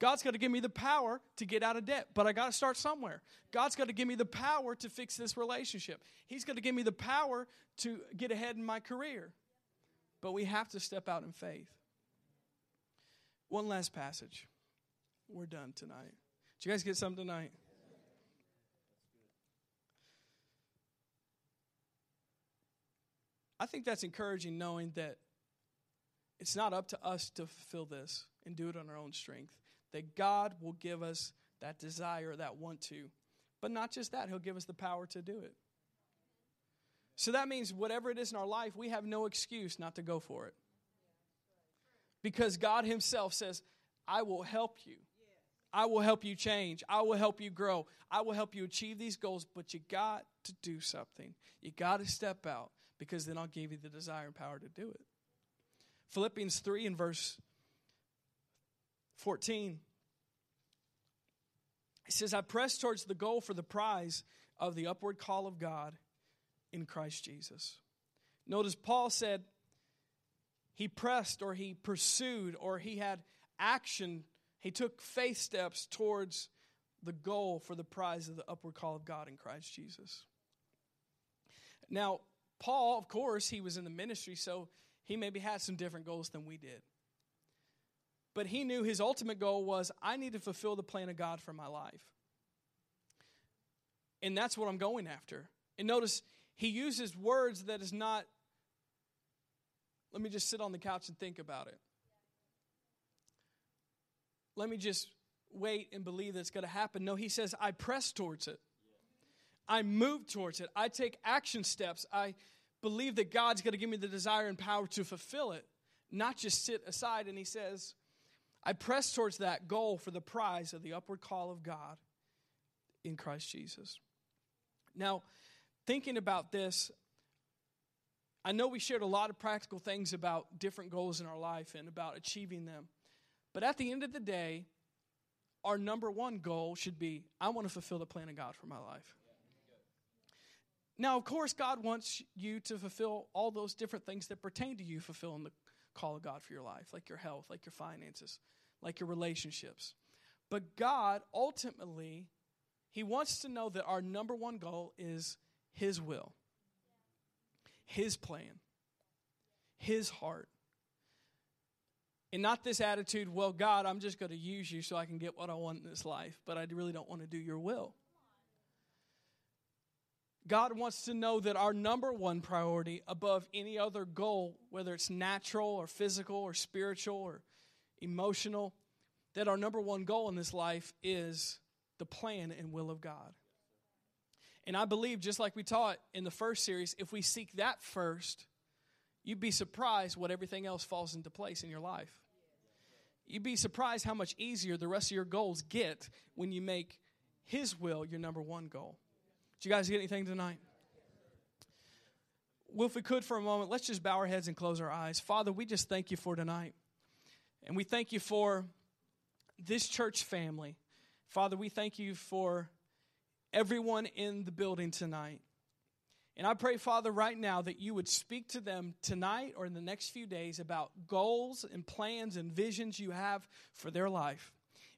God's got to give me the power to get out of debt, but I got to start somewhere. God's got to give me the power to fix this relationship. He's got to give me the power to get ahead in my career. But we have to step out in faith. One last passage. We're done tonight. Did you guys get something tonight? I think that's encouraging knowing that it's not up to us to fulfill this and do it on our own strength. That God will give us that desire, that want to. But not just that, He'll give us the power to do it. So that means whatever it is in our life, we have no excuse not to go for it. Because God Himself says, I will help you. I will help you change. I will help you grow. I will help you achieve these goals, but you got to do something. You got to step out because then I'll give you the desire and power to do it. Philippians 3 and verse 14. It says, I press towards the goal for the prize of the upward call of God in Christ Jesus. Notice Paul said he pressed or he pursued or he had action, he took faith steps towards the goal for the prize of the upward call of God in Christ Jesus. Now, Paul, of course, he was in the ministry, so he maybe had some different goals than we did. But he knew his ultimate goal was I need to fulfill the plan of God for my life. And that's what I'm going after. And notice he uses words that is not, let me just sit on the couch and think about it. Let me just wait and believe that it's going to happen. No, he says, I press towards it. I move towards it. I take action steps. I believe that God's going to give me the desire and power to fulfill it, not just sit aside. And he says, I press towards that goal for the prize of the upward call of God in Christ Jesus. Now, thinking about this, I know we shared a lot of practical things about different goals in our life and about achieving them. But at the end of the day, our number one goal should be I want to fulfill the plan of God for my life. Now, of course, God wants you to fulfill all those different things that pertain to you fulfilling the call of God for your life, like your health, like your finances, like your relationships. But God ultimately, He wants to know that our number one goal is His will, His plan, His heart. And not this attitude, well, God, I'm just going to use you so I can get what I want in this life, but I really don't want to do your will. God wants to know that our number one priority above any other goal, whether it's natural or physical or spiritual or emotional, that our number one goal in this life is the plan and will of God. And I believe, just like we taught in the first series, if we seek that first, you'd be surprised what everything else falls into place in your life. You'd be surprised how much easier the rest of your goals get when you make His will your number one goal. Did you guys get anything tonight? Well, if we could for a moment, let's just bow our heads and close our eyes. Father, we just thank you for tonight. And we thank you for this church family. Father, we thank you for everyone in the building tonight. And I pray, Father, right now that you would speak to them tonight or in the next few days about goals and plans and visions you have for their life.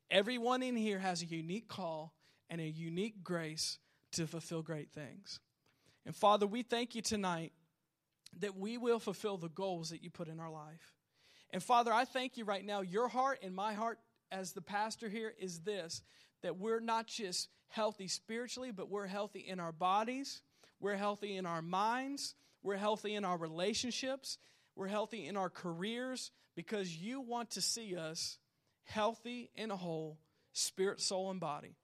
Everyone in here has a unique call and a unique grace to fulfill great things. And Father, we thank you tonight that we will fulfill the goals that you put in our life. And Father, I thank you right now. Your heart and my heart as the pastor here is this that we're not just healthy spiritually, but we're healthy in our bodies, we're healthy in our minds, we're healthy in our relationships, we're healthy in our careers because you want to see us healthy and whole, spirit, soul, and body.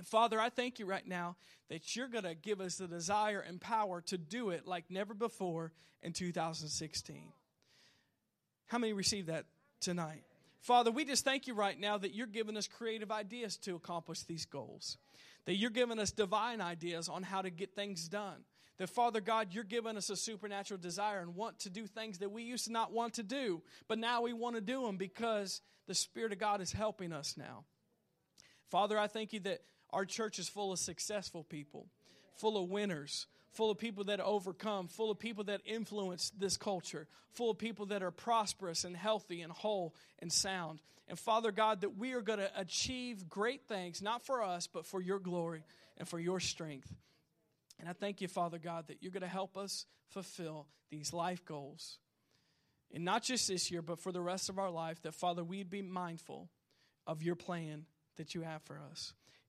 And Father, I thank you right now that you're going to give us the desire and power to do it like never before in 2016. How many received that tonight? Father, we just thank you right now that you're giving us creative ideas to accomplish these goals, that you're giving us divine ideas on how to get things done. That, Father God, you're giving us a supernatural desire and want to do things that we used to not want to do, but now we want to do them because the Spirit of God is helping us now. Father, I thank you that our church is full of successful people, full of winners, full of people that overcome, full of people that influence this culture, full of people that are prosperous and healthy and whole and sound. And Father God, that we are going to achieve great things, not for us, but for your glory and for your strength. And I thank you, Father God, that you're going to help us fulfill these life goals. And not just this year, but for the rest of our life, that, Father, we'd be mindful of your plan that you have for us.